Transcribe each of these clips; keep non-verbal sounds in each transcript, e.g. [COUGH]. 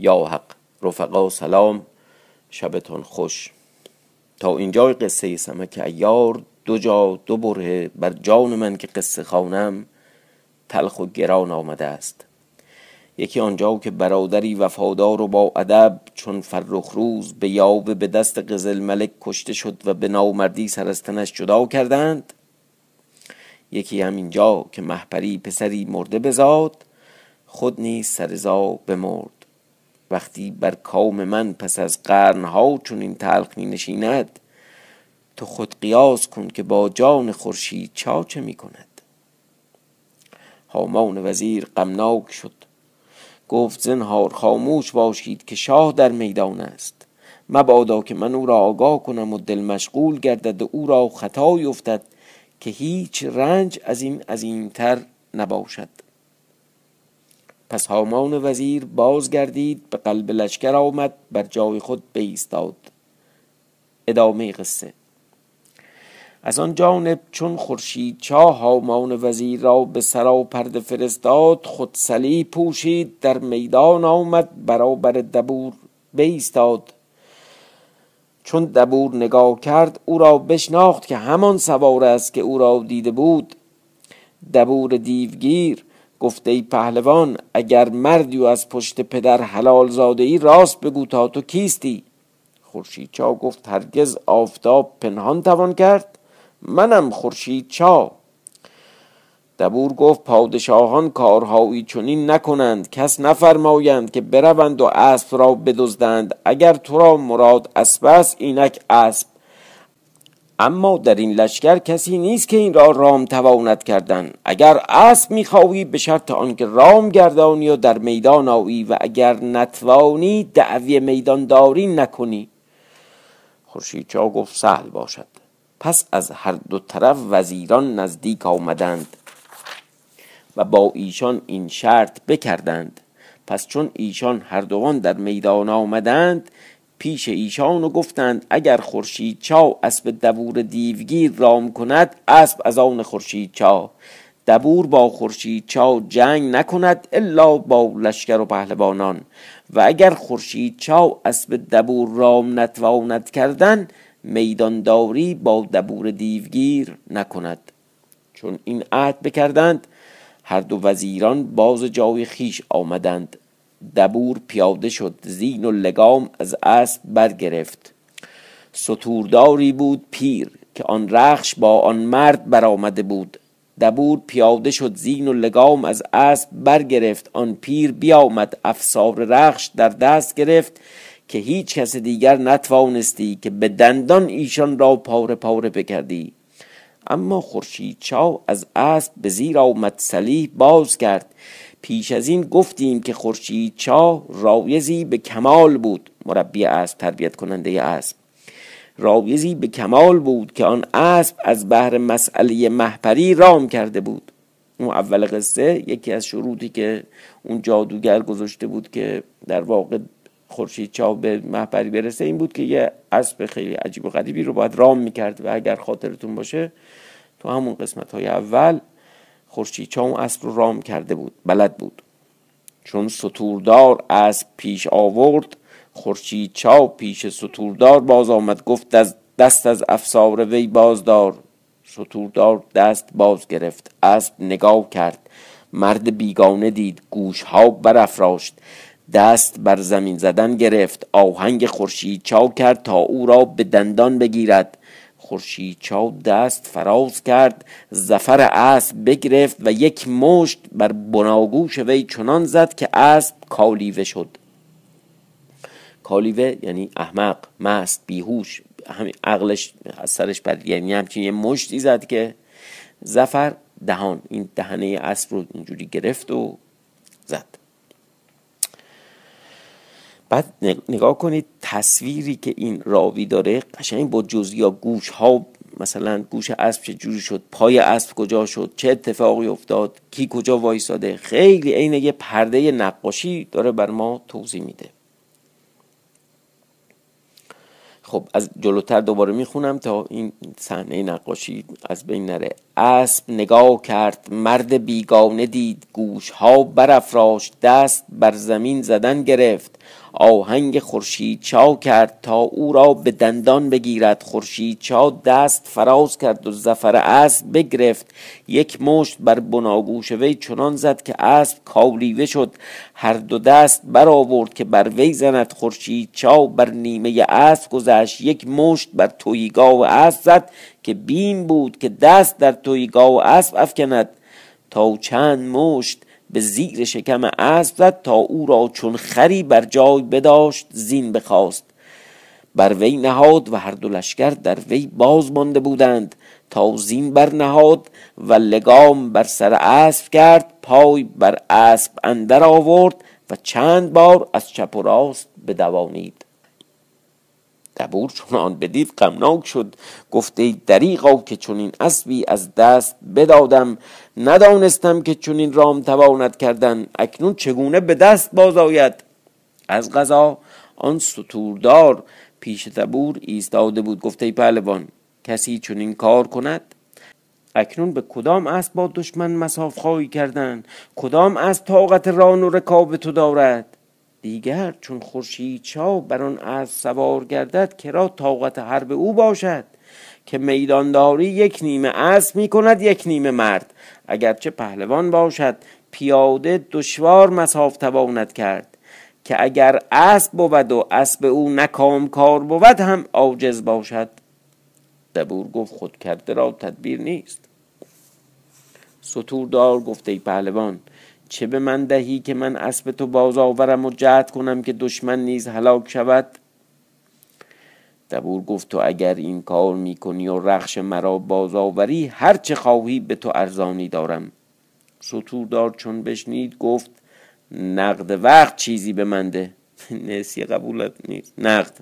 یا حق رفقا سلام. شبتون خوش. تا اینجا قصه سمک ایار دو جا دو بره بر جان من که قصه خانم تلخ و گران آمده است. یکی آنجا که برادری وفادار و با ادب چون فرخ روز به یاوه به دست قزل ملک کشته شد و به نامردی سرستنش جدا کردند یکی همینجا که محپری پسری مرده بزاد خود نیز سرزا بمرد. وقتی بر کام من پس از قرنها چون این تلخ می نشیند تو خود قیاس کن که با جان خورشید چا چه می کند. هامان وزیر غمناک شد. گفت زنهار خاموش باشید که شاه در میدان است. مبادا که من او را آگاه کنم و دل مشغول گردد و او را خطای افتد که هیچ رنج از این عظیمتر نباشد. پس هامان وزیر بازگردید به قلب لشکر آمد بر جای خود بایستاد. ادامه قصه. از آن جانب چون خورشید چاه هامان وزیر را به سرا پرده فرستاد خود سلی پوشید در میدان آمد برابر دبور بایستاد. چون دبور نگاه کرد او را بشناخت که همان سوار است که او را دیده بود. دبور دیوگیر گفت ای پهلوان اگر مردی و از پشت پدر حلال زاده ای راست بگو تا تو کیستی؟ خورشید چا گفت هرگز آفتاب پنهان توان کرد منم خورشید چا دبور گفت پادشاهان کارهایی چنین نکنند کس نفرمایند که بروند و اسب را بدزدند اگر تو را مراد اسب است اینک اسب. اما در این لشکر کسی نیست که این را رام تواند کردن. اگر اسب می‌خواهی به شرط آنکه رام گردانی و در میدان آیی و اگر نتوانی دعوی میدانداری نکنی. خورشید چا گفت سهل باشد. پس از هر دو طرف وزیران نزدیک آمدند و با ایشان این شرط بکردند. پس چون ایشان هر دوان در میدان آمدند پیش ایشان و گفتند اگر خورشید چا اسب دبور دیوگیر رام کند اسب از آن خورشید چا دبور با خورشید چا جنگ نکند الا با لشکر و پهلوانان. و اگر خورشید چا اسب دبور رام نتواند کردن میدانداری با دبور دیوگیر نکند. چون این عهد بکردند هر دو وزیران باز جای خیش آمدند. دبور پیاده شد زین و لگام از اسب برگرفت. ستورداری بود پیر که آن رخش با آن مرد برآمده بود. دبور پیاده شد زین و لگام از اسب برگرفت. آن پیر بیامد افسار رخش در دست گرفت که هیچ کس دیگر نتوانستی که به دندان ایشان را پاره پاره بکردی. اما خورشید چاو از اسب به زیر آمد سلیح باز کرد پیش از این گفتیم که خورشید چاه رایزی به کمال بود مربی اسب تربیت کننده اسب. رایزی به کمال بود که آن اسب از بهر مسئله محپری رام کرده بود. اون اول قصه یکی از شروطی که اون جادوگر گذاشته بود که در واقع خورشید چاه به محپری برسه این بود که یه اسب خیلی عجیب و غریبی رو باید رام می‌کرد و اگر خاطرتون باشه تو همون قسمت های اول خورشید اون اسب رو رام کرده بود بلد بود. چون ستوردار اسب پیش آورد خورشید چا پیش ستوردار باز آمد گفت از دست از افسار وی بازدار. ستوردار دست باز گرفت اسب نگاه کرد مرد بیگانه دید گوش ها برافراشت دست بر زمین زدن گرفت آهنگ خورشید چا کرد تا او را به دندان بگیرد. خورشید چاو دست فراز کرد زفر اسب بگرفت و یک مشت بر بناگوش وی چنان زد که اسب کالیوه شد. کالیوه یعنی احمق مست بیهوش همین عقلش از سرش بر یعنی همچین یه مشتی زد که زفر دهان این دهنه اسب رو اینجوری گرفت و زد. بعد نگاه کنید تصویری که این راوی داره قشنگ با جزیا گوش ها مثلا گوش اسب چه جوری شد پای اسب کجا شد چه اتفاقی افتاد کی کجا وایساده خیلی عین یه پرده نقاشی داره بر ما توضیح میده. خب از جلوتر دوباره می‌خونم تا این صحنه نقاشی از بین نره. اسب نگاه کرد مرد بیگانه دید گوش ها برافراشت دست بر زمین زدن گرفت. آهنگ خورشید چا کرد تا او را به دندان بگیرد. خورشید چا دست فراز کرد و زفر اسب بگرفت. یک مشت بر بناگوش وی چنان زد که اسب کالیوه شد. هر دو دست برآورد که بر وی زند. خورشید چا بر نیمه اسب گذشت. یک مشت بر تویگاه اسب زد که بیم بود که دست در تویگاه اسب افکند. تا چند مشت به زیر شکم اسب زد تا او را چون خری بر جای بداشت زین بخواست. بر وی نهاد و هر دو لشکر در وی باز مانده بودند. تا زین بر نهاد و لگام بر سر اسب کرد پای بر اسب اندر آورد و چند بار از چپ و راست بدوانید. دبور چون آن بدید غمناک شد. گفته دریغا که چنین اسبی از دست بدادم. ندانستم که چنین رام تواند کردن. اکنون چگونه به دست باز آید؟ از غذا آن ستوردار پیش دبور ایستاده بود. گفته پهلوان کسی چنین کار کند؟ اکنون به کدام اسب با دشمن مساف خواهی کردن؟ کدام اسب طاقت ران و رکاب تو دارد؟ دیگر چون خورشید چا بر آن از سوار گردد کرا طاقت حرب او باشد. که میدانداری یک نیمه اسب می کند یک نیمه مرد. اگرچه پهلوان باشد پیاده دشوار مساف تواند کرد. که اگر اسب بود و اسب او نکام کار بود هم عاجز باشد. دبور گفت خود کرده را تدبیر نیست. ستوردار گفته پهلوان چه به من دهی که من اسب تو باز آورم و جهد کنم که دشمن نیز هلاک شود؟ دبور گفت تو اگر این کار می‌کنی و رخش مرا باز آوری هر چه خواهی به تو ارزانی دارم. ستوردار چون بشنید گفت نقد وقت چیزی به من ده. [LAUGHS] نسیه قبولت نیست. نقد.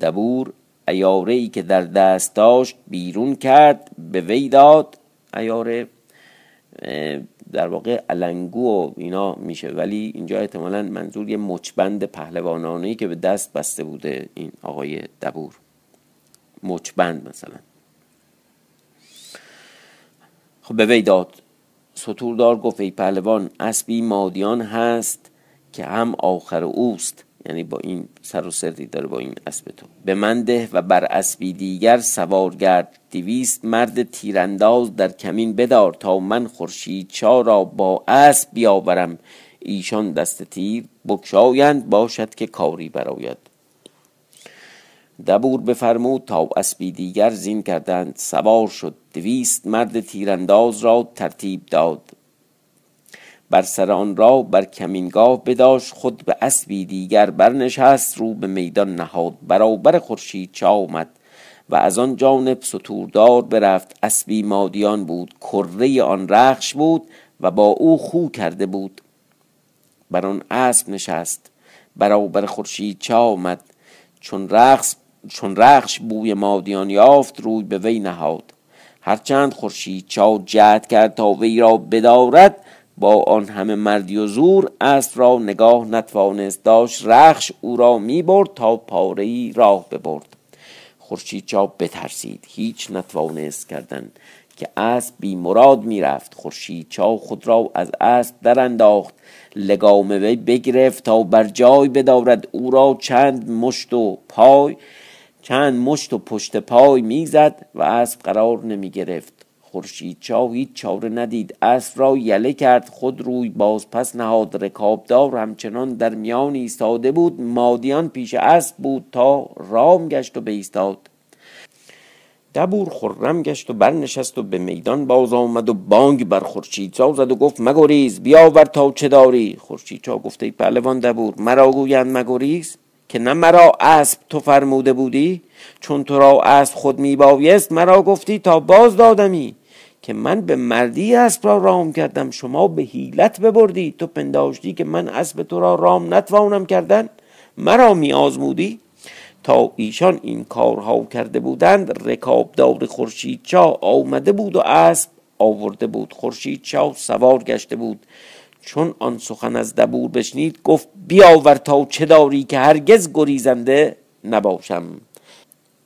دبور ایاره ای که در دست داشت بیرون کرد به وی داد. ایاره در واقع علنگو و اینا میشه. ولی اینجا احتمالا منظور یه مچبند پهلوانانه که به دست بسته بوده این آقای دبور. مچبند مثلا. خب به وی داد. ستوردار گفت ای پهلوان اسبی مادیان هست که هم آخر اوست. یعنی با این سر و سردی داره با این اسب تو. به من ده و بر اسبی دیگر سوار گرد دویست مرد تیرانداز در کمین بدار تا من خورشید چا را با اسب بیاورم. ایشان دست تیر بکشایند باشد که کاری براید دبور بفرمود تا اسبی دیگر زین کردند. سوار شد دویست مرد تیرانداز را ترتیب داد. بر سر آن را بر کمینگاه بداشت خود به اسبی دیگر برنشست رو به میدان نهاد برابر خورشید چا آمد. و از آن جانب ستوردار برفت اسبی مادیان بود کره آن رخش بود و با او خو کرده بود. بر آن اسب نشست برابر خورشید چا آمد. چون رخش چون رخش بوی مادیان یافت روی به وی نهاد. هرچند خورشید چا جهد کرد تا وی را بدارد با آن همه مردی و زور اسب را نگاه نتوانست داشت رخش او را می برد تا پاره راه ببرد. خورشید چا بترسید هیچ نتوانست کردن که اسب بی مراد می‌رفت خورشید چا خود را از اسب در انداخت لگام وی بگرفت تا بر جای بدارد. او را چند مشت و پای چند مشت و پشت پای می‌زد و اسب قرار نمی گرفت. خورشید چا هیچ چاره ندید. اسب را یله کرد خود روی باز پس نهاد. رکابدار همچنان در میان ایستاده بود. مادیان پیش اسب بود تا رام گشت و بیستاد. دبور خرم گشت و برنشست و به میدان باز آمد و بانگ بر خورشید زد و گفت مگریز بیاور تا چه داری؟ خورشید چا گفته پهلوان دبور مرا گویند مگریز که نه مرا اسب تو فرموده بودی؟ چون تو را اسب خود میبایست مرا گفتی تا باز دادمی. که من به مردی اسب را رام کردم شما به حیلت ببردی. تو پنداشتی که من اسب تو را رام نتوانم کردن. مرا می آزمودی؟ تا ایشان این کارها کرده بودند رکابدار خورشید چا آمده بود و اسب آورده بود. خورشید چا سوار گشته بود. چون آن سخن از دبور بشنید گفت بیاور تا چه داری که هرگز گریزنده نباشم.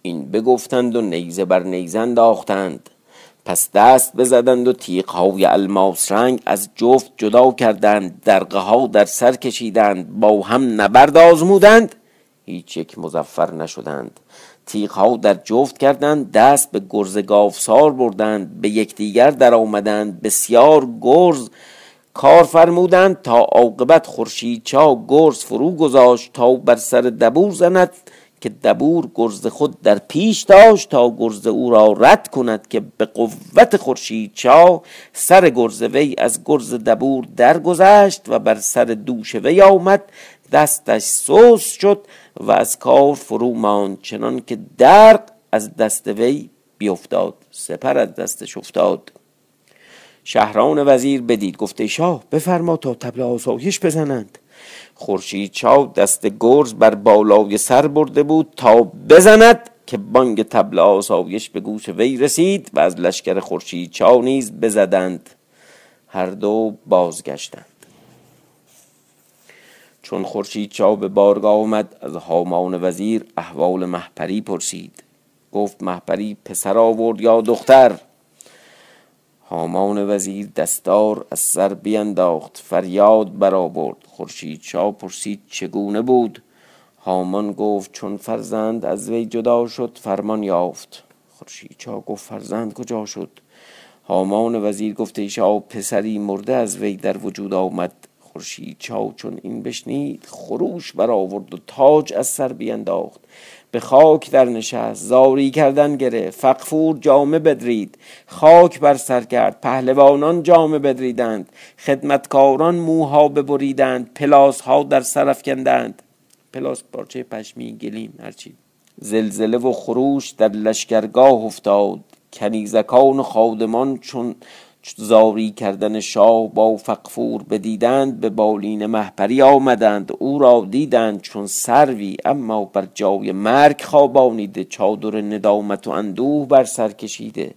این بگفتند و نیزه بر نیزه انداختند. پس دست بزدند و تیغهای الماس رنگ از جفت جدا کردند درقه ها در سر کشیدند با هم نبرد آزمودند. هیچ یک مزفر نشدند. تیغها در جفت کردند دست به گرز گافسار بردند به یکدیگر در آمدند بسیار گرز کار فرمودند تا عاقبت خورشید چا گرز فرو گذاشت تا بر سر دبور زند. که دبور گرز خود در پیش داشت تا گرز او را رد کند که به قوت خورشید چا سر گرز وی از گرز دبور درگذشت و بر سر دوش وی آمد. دستش سوس شد و از کار فرو ماند چنان که درق از دست وی بیفتاد سپر از دستش افتاد. شهران وزیر بدید گفته شاه بفرما تا تبل آسایش بزنند. خورشید چاو دست گرز بر بالای سر برده بود تا بزند که بانگ تبل آسایش به گوش وی رسید و از لشکر خورشید چاو نیز بزدند. هر دو بازگشتند. چون خورشید چاو به بارگاه آمد از هامان وزیر احوال محپری پرسید. گفت محپری پسر آورد یا دختر؟ هامان وزیر دستار از سر بینداخت فریاد برآورد. خورشید شاه پرسید چگونه بود؟ هامان گفت چون فرزند از وی جدا شد فرمان یافت. خورشید شاه گفت فرزند کجا شد؟ هامان وزیر گفت ای پسری مرده از وی در وجود آمد. خورشید چاو چون این بشنید خروش برآورد و تاج از سر بینداخت. به خاک در نشست زاری کردن گره فقفور جامه بدرید خاک بر سر کرد پهلوانان جامه بدریدند خدمتکاران موها ببریدند پلاس ها در سر افکندند. پلاس پارچه پشمی گلیم هرچی. زلزله و خروش در لشکرگاه افتاد کنیزکان و خادمان چون زاری کردن شاه با فقفور بدیدند به بالین محپری آمدند او را دیدند چون سروی. اما بر جای مرگ خوابانیده چادر ندامت و اندوه بر سر کشیده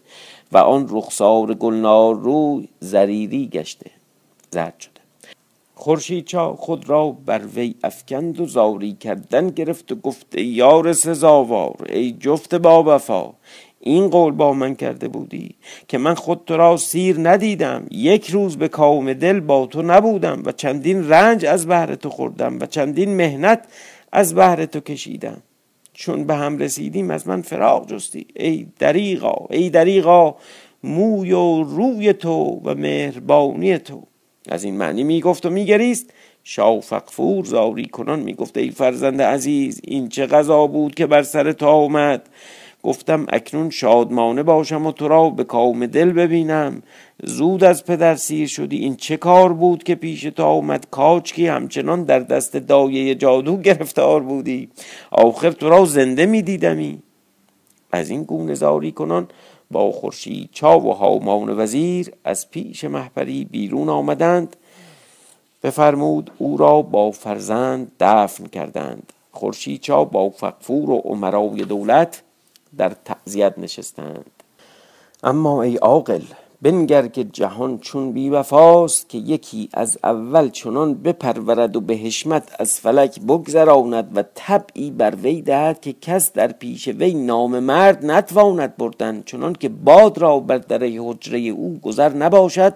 و آن رخسار گلنار روی زریری گشته. زرد شده. خورشید چا خود را بر وی افکند و زاری کردن گرفت و گفت یار سزاوار ای جفت با این قول با من کرده بودی که من خود تو را سیر ندیدم. یک روز به کام دل با تو نبودم و چندین رنج از بهر تو خوردم و چندین مهنت از بهر تو کشیدم. چون به هم رسیدیم از من فراغ جستی. ای دریغا ای دریغا موی و روی تو و مهربانی تو. از این معنی می‌گفت و میگریست. شاه فقفور زاری کنان می‌گفت ای فرزند عزیز این چه غذا بود که بر سر تو آمد؟ گفتم اکنون شادمانه باشم و تو را به کام دل ببینم. زود از پدر سیر شدی. این چه کار بود که پیش تو آمد؟ کاچکی همچنان در دست دایه جادو گرفتار بودی؟ آخر تو را زنده می دیدمی. از این گونه زاری کنان با خورشید چا و هامان وزیر از پیش محپری بیرون آمدند. بفرمود او را با فرزند دفن کردند. خورشید چا با فقفور و عمرای دولت در تعذیت نشستند. اما ای عاقل بنگر که جهان چون بی وفاست که یکی از اول چنان بپرورد و به حشمت از فلک بگذراند و طبعی بر وی دهد که کس در پیش وی نام مرد نتواند بردن چنان که باد را بر در حجره او گذر نباشد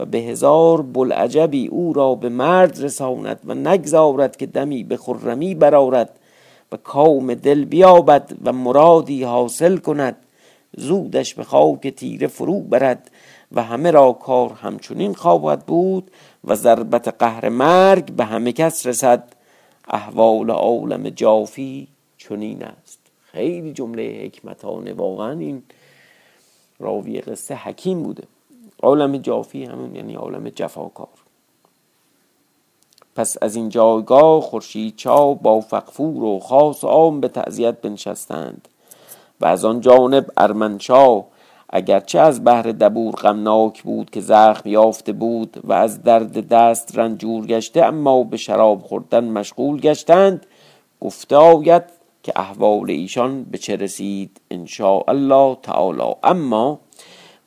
و به هزار بلعجبی او را به مرد رساند و نگذارد که دمی به خرمی برارد و کام دل بیابد و مرادی حاصل کند. زودش به خاک تیره فرو برد و همه را کار همچنین خواهد بود و ضربت قهر مرگ به همه کس رسد. احوال عالم جافی چنین است. خیلی جمله حکمتانه واقعا این راوی قصه حکیم بوده. عالم جافی همون یعنی عالم جفاکار. پس از این جایگاه خورشید چا با فقفور و خاص عام به تعذیت بنشستند. و از آن جانب ارمنشاه اگرچه از بهر دبور غمناک بود که زخم یافته بود و از درد دست رنجور گشته اما به شراب خوردن مشغول گشتند گفته آید که احوال ایشان به چه رسید ان الله تعالی. اما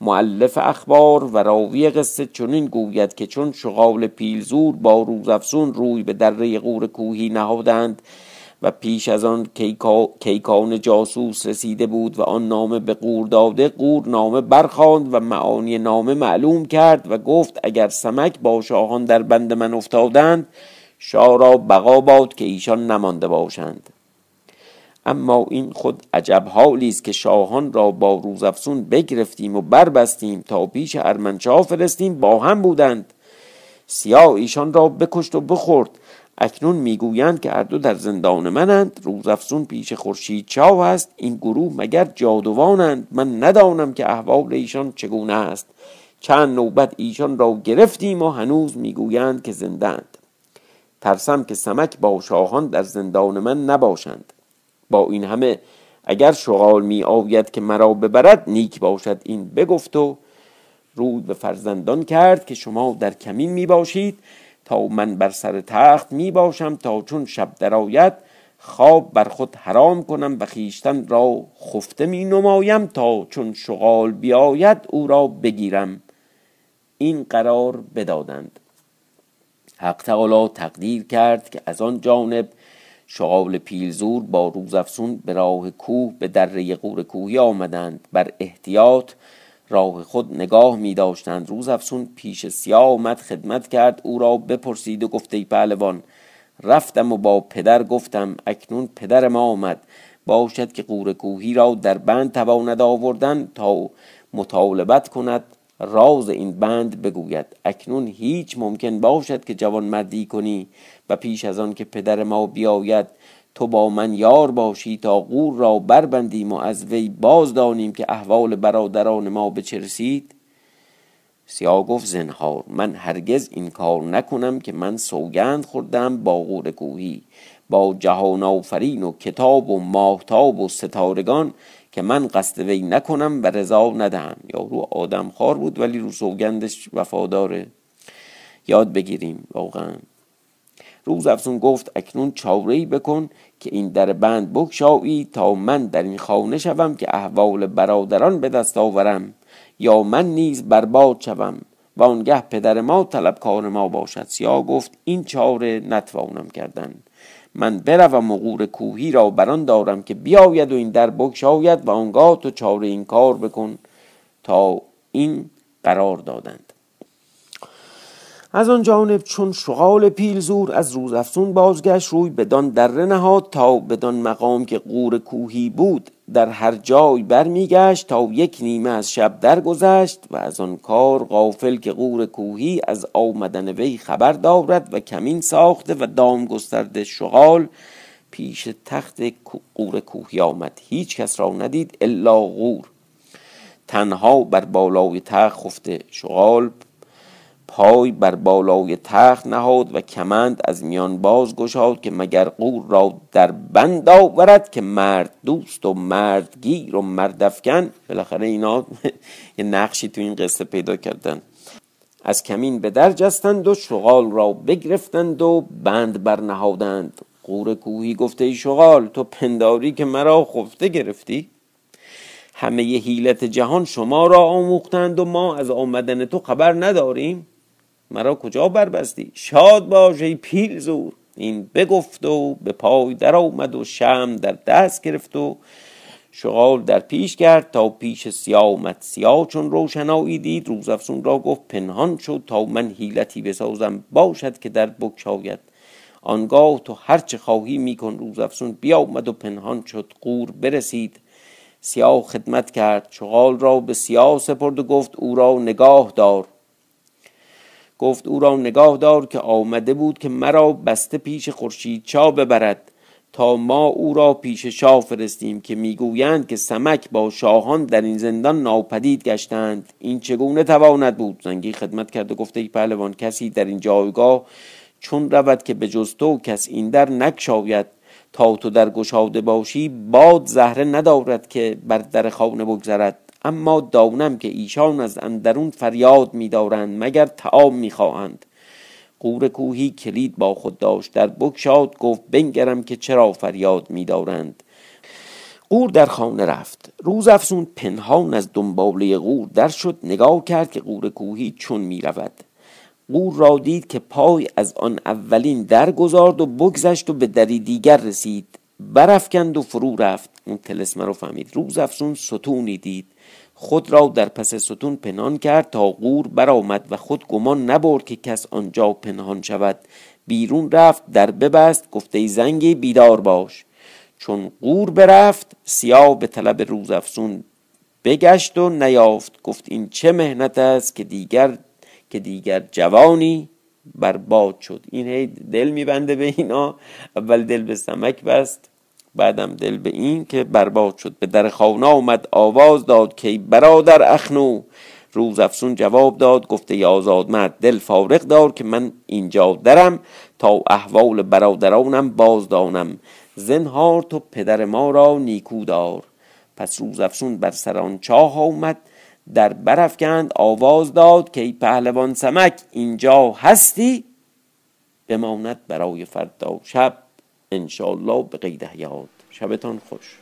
معلف اخبار و راوی قصه چنین گوید که چون شغال پیلزور با روزافزون روی به دره قور کوهی نهادند و پیش از آن کیکان جاسوس رسیده بود و آن نامه به قور داده قور نامه برخاند و معانی نامه معلوم کرد و گفت اگر سمک با شاهان در بند من افتادند شاه را بقا باد که ایشان نمانده باشند. اما این خود عجب حالی است که شاهان را با روزافسون بگرفتیم و بربستیم تا پیش ارمنشاه فرستیم با هم بودند. سیاه ایشان را بکشت و بخورد. اکنون می‌گویند که اردو در زندان منند. روزافسون پیش خورشید چاو است. این گروه مگر جادوانند؟ من ندانم که احوال ایشان چگونه است. چند نوبت ایشان را گرفتیم و هنوز می‌گویند که زندند ترسم که سمک با شاهان در زندان من نباشند. با این همه اگر شغال می آید که مرا ببرد نیک باشد این بگفت و روی به فرزندان کرد که شما در کمین می باشید تا من بر سر تخت می باشم تا چون شب درآید خواب بر خود حرام کنم و خیشتن را خفته می نمایم تا چون شغال بیاید او را بگیرم. این قرار بدادند. حق تعالی تقدیر کرد که از آن جانب شغال پیلزور با روزافسون به راه کوه به دره قور کوهی آمدند. بر احتیاط راه خود نگاه می داشتند. روزافسون پیش سیاه آمد خدمت کرد او را بپرسید و گفته پهلوان رفتم و با پدر گفتم اکنون پدر ما آمد. باشد که قور کوهی را در بند تواند آوردن تا مطالبت کند راز این بند بگوید. اکنون هیچ ممکن باشد که جوان مردی کنی و پیش از آن که پدر ما بیاید تو با من یار باشی تا قور را بربندیم و از وی باز دانیم که احوال برادران ما به چه رسید. سیاه گفت زنهار من هرگز این کار نکنم که من سوگند خوردم با قور کوهی با جهان آفرین و کتاب و ماهتاب و ستارگان که من قصد وی نکنم و رضا ندهم. رو آدم خار بود ولی رو سوگندش وفاداره. یاد بگیریم واقعا. روز افزون گفت اکنون چاره بکن که این در بند بگشایی تا من در این خانه شوم که احوال برادران به دست آورم. یا من نیز برباد شوم و آنگه پدر ما طلبکار ما باشد. سیاه گفت این چاره نتوانم کردن. من بروم و کوهی را بران دارم که بیاید و این در بگشاید و آنگاه تو چاره این کار بکن تا این قرار دادند. از آن جانب چون شغال پیلزور از روز افسون بازگشت روی بدان دره نهاد تا بدان مقام که قور کوهی بود. در هر جای برمیگشت تا یک نیمه از شب درگذشت و از آن کار غافل که قور کوهی از آمدن وی خبر دارد و کمین ساخته و دام گسترده شغال پیش تخت قور کوهی آمد. هیچ کس را ندید الا قور تنها بر بالای تخت خفته شغال پای بر بالای تخت نهاد و کمند از میان باز گشاد که مگر قور را در بند آورد که مرد دوست و مرد گیر و مردفکن بالاخره اینا [LAUGHS] یه نقشی تو این قصه پیدا کردن. از کمین به در جستند و شغال را بگرفتند و بند برنهادند قور کوهی گفته ای شغال تو پنداری که مرا خفته گرفتی؟ همه ی حیلت جهان شما را آموختند و ما از آمدن تو خبر نداریم. مرا کجا بربستی؟ شاد باش ای پیل زور. این بگفت و به پای در آمد و شم در دست گرفت و شغال در پیش کرد تا پیش سیاه آمد سیاه چون روشنایی دید. روزافسون را گفت پنهان شد تا من حیلتی بسازم. باشد که در بکشاید آنگاه تو هرچه خواهی میکن. روزافسون بیامد و پنهان شد. قور برسید. سیاه خدمت کرد. شغال را به سیاه سپرد و گفت او را نگاه دار. گفت او را نگاه دار که آمده بود که مرا بسته پیش خورشید چا ببرد تا ما او را پیش شاه فرستیم که می‌گویند که سمک با شاهان در این زندان ناپدید گشتند. این چگونه تواند بود؟ زنگی خدمت کرد و گفته ای پهلوان کسی در این جایگاه چون رود که به جز تو کس این در نکشاید تا تو در گشاده باشی باد زهره ندارد که بر در خانه بگذرد. اما دانم که ایشان از اندرون فریاد میدارند مگر تعام می‌خواهند. قور کوهی کلید با خود داشت. در بکشاد گفت بنگرم که چرا فریاد میدارند. قور در خانه رفت. روز افسون پنهان از دنباله قور در شد. نگاه کرد که قور کوهی چون می رود قور را دید که پای از آن اولین در گذارد و بگذشت و به دری دیگر رسید. برافکند و فرو رفت. اون تلسمه رو فهمید. روز افسون ستونی دید. خود را در پس ستون پنهان کرد تا قور برآمد و خود گمان نبرد که کس آنجا پنهان شود. بیرون رفت در ببست گفته زنگی بیدار باش. چون قور برفت سیاه به طلب روز افسون بگشت و نیافت. گفت این چه مهنت است که دیگر که دیگر جوانی برباد شد. این دل میبنده به اینا. اول دل به سمک بست. بعدم دل به این که برباد شد. به در خانه آمد آواز داد که برادر اخنو. روز افسون جواب داد گفته ای آزاد مرد دل فارغ دار که من اینجا درم. تا احوال برادرانم باز دانم زنهار تو پدر ما را نیکو دار. پس روز افسون بر سران چاه آمد. در برافکند آواز داد که ای پهلوان سمک اینجا هستی؟ بماند برای فردا شب. انشالله به قید حیات. شبتان خوش.